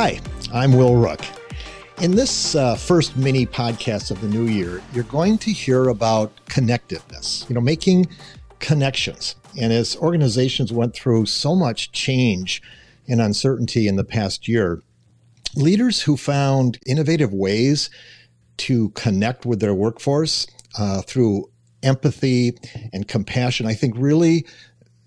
Hi, I'm Will Rook. In this uh, first mini podcast of the new year, you're going to hear about connectedness, you know, making connections. And as organizations went through so much change and uncertainty in the past year, leaders who found innovative ways to connect with their workforce uh, through empathy and compassion, I think really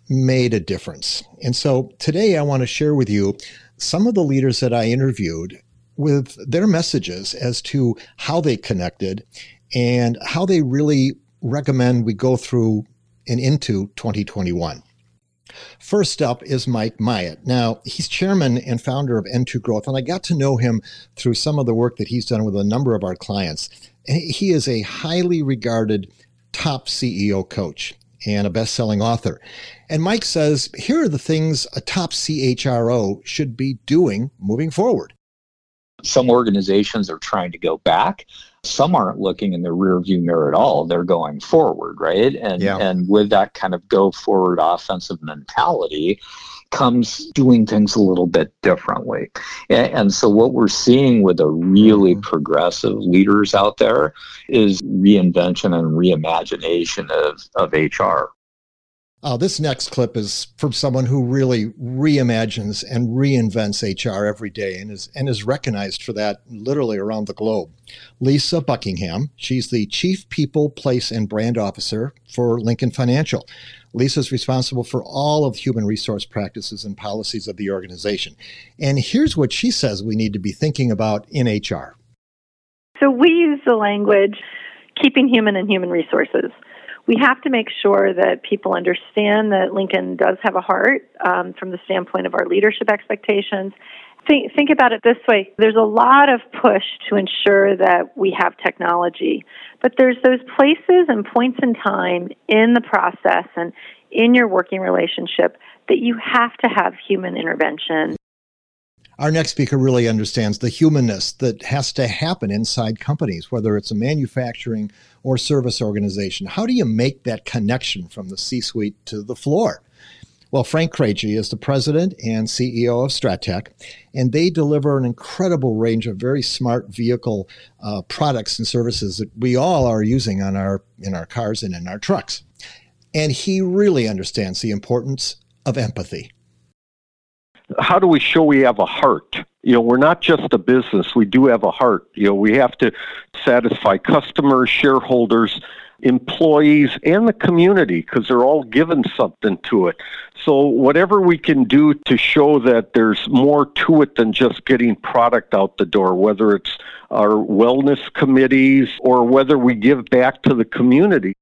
made a difference. And so today I want to share with you some of the leaders that I interviewed with their messages as to how they connected and how they really recommend we go through and into 2021. First up is Mike Myatt. Now, he's chairman and founder of N2 Growth, and I got to know him through some of the work that he's done with a number of our clients. He is a highly regarded top CEO coach and a best selling author. And Mike says here are the things a top CHRO should be doing moving forward. Some organizations are trying to go back. Some aren't looking in the rearview mirror at all. They're going forward, right? And yeah. and with that kind of go forward offensive mentality comes doing things a little bit differently. And, and so what we're seeing with the really mm-hmm. progressive leaders out there is reinvention and reimagination of, of HR. Uh, this next clip is from someone who really reimagines and reinvents HR every day and is, and is recognized for that literally around the globe. Lisa Buckingham, she's the Chief People, Place, and Brand Officer for Lincoln Financial. Lisa is responsible for all of human resource practices and policies of the organization. And here's what she says we need to be thinking about in HR. So we use the language keeping human and human resources we have to make sure that people understand that Lincoln does have a heart um, from the standpoint of our leadership expectations. Think, think about it this way there's a lot of push to ensure that we have technology, but there's those places and points in time in the process and in your working relationship that you have to have human intervention. Our next speaker really understands the humanness that has to happen inside companies, whether it's a manufacturing or service organization. How do you make that connection from the C suite to the floor? Well, Frank Krejci is the president and CEO of Strattec, and they deliver an incredible range of very smart vehicle uh, products and services that we all are using on our in our cars and in our trucks. And he really understands the importance of empathy how do we show we have a heart? You know, we're not just a business, we do have a heart. You know, we have to satisfy customers, shareholders, employees, and the community because they're all given something to it. So, whatever we can do to show that there's more to it than just getting product out the door, whether it's our wellness committees or whether we give back to the community.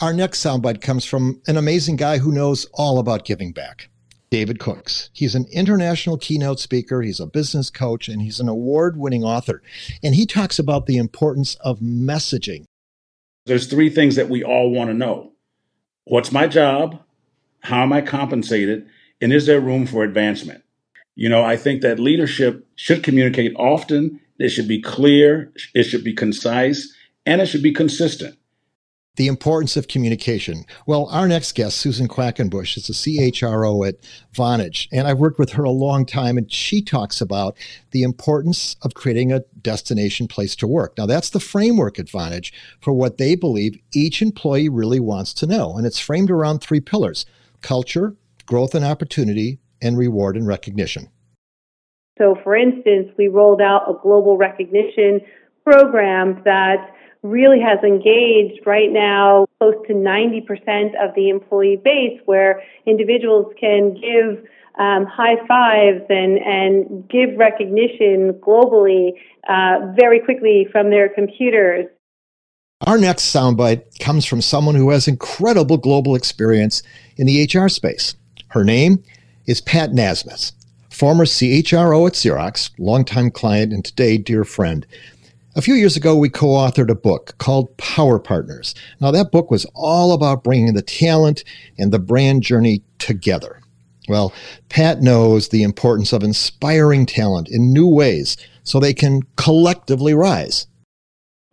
Our next soundbite comes from an amazing guy who knows all about giving back. David Cooks. He's an international keynote speaker, he's a business coach, and he's an award winning author. And he talks about the importance of messaging. There's three things that we all want to know What's my job? How am I compensated? And is there room for advancement? You know, I think that leadership should communicate often, it should be clear, it should be concise, and it should be consistent the importance of communication. Well, our next guest, Susan Quackenbush, is a CHRO at Vonage, and I've worked with her a long time, and she talks about the importance of creating a destination place to work. Now, that's the framework at Vonage for what they believe each employee really wants to know, and it's framed around three pillars culture, growth and opportunity, and reward and recognition. So, for instance, we rolled out a global recognition program that really has engaged right now close to 90% of the employee base where individuals can give um, high fives and, and give recognition globally uh, very quickly from their computers. Our next soundbite comes from someone who has incredible global experience in the HR space. Her name is Pat Nazemetz, former CHRO at Xerox, longtime client and today dear friend. A few years ago, we co authored a book called Power Partners. Now, that book was all about bringing the talent and the brand journey together. Well, Pat knows the importance of inspiring talent in new ways so they can collectively rise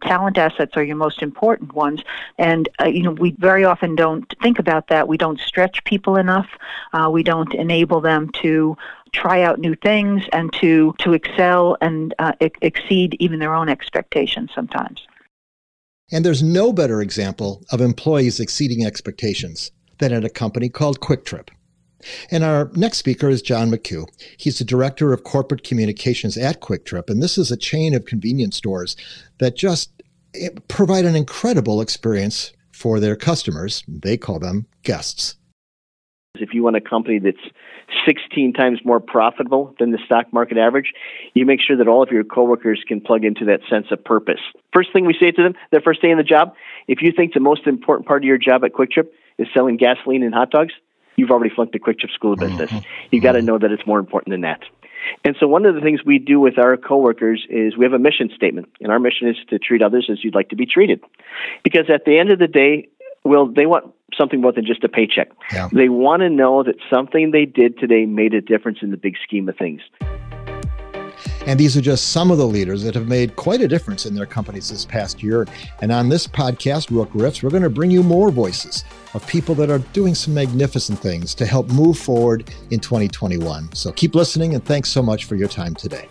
talent assets are your most important ones and uh, you know we very often don't think about that we don't stretch people enough uh, we don't enable them to try out new things and to to excel and uh, exceed even their own expectations sometimes. And there's no better example of employees exceeding expectations than at a company called QuikTrip. And our next speaker is John McHugh. He's the director of corporate communications at QuikTrip, and this is a chain of convenience stores that just eh, provide an incredible experience for their customers. They call them guests. If you want a company that's 16 times more profitable than the stock market average, you make sure that all of your coworkers can plug into that sense of purpose. First thing we say to them, their first day in the job, if you think the most important part of your job at QuikTrip is selling gasoline and hot dogs, you've already flunked the QuikTrip School of Business. Mm-hmm. You got to know that it's more important than that. And so one of the things we do with our coworkers is we have a mission statement, and our mission is to treat others as you'd like to be treated. Because at the end of the day, well, they want something more than just a paycheck. Yeah. They want to know that something they did today made a difference in the big scheme of things. And these are just some of the leaders that have made quite a difference in their companies this past year. And on this podcast, Rook Riffs, we're going to bring you more voices of people that are doing some magnificent things to help move forward in 2021. So keep listening and thanks so much for your time today.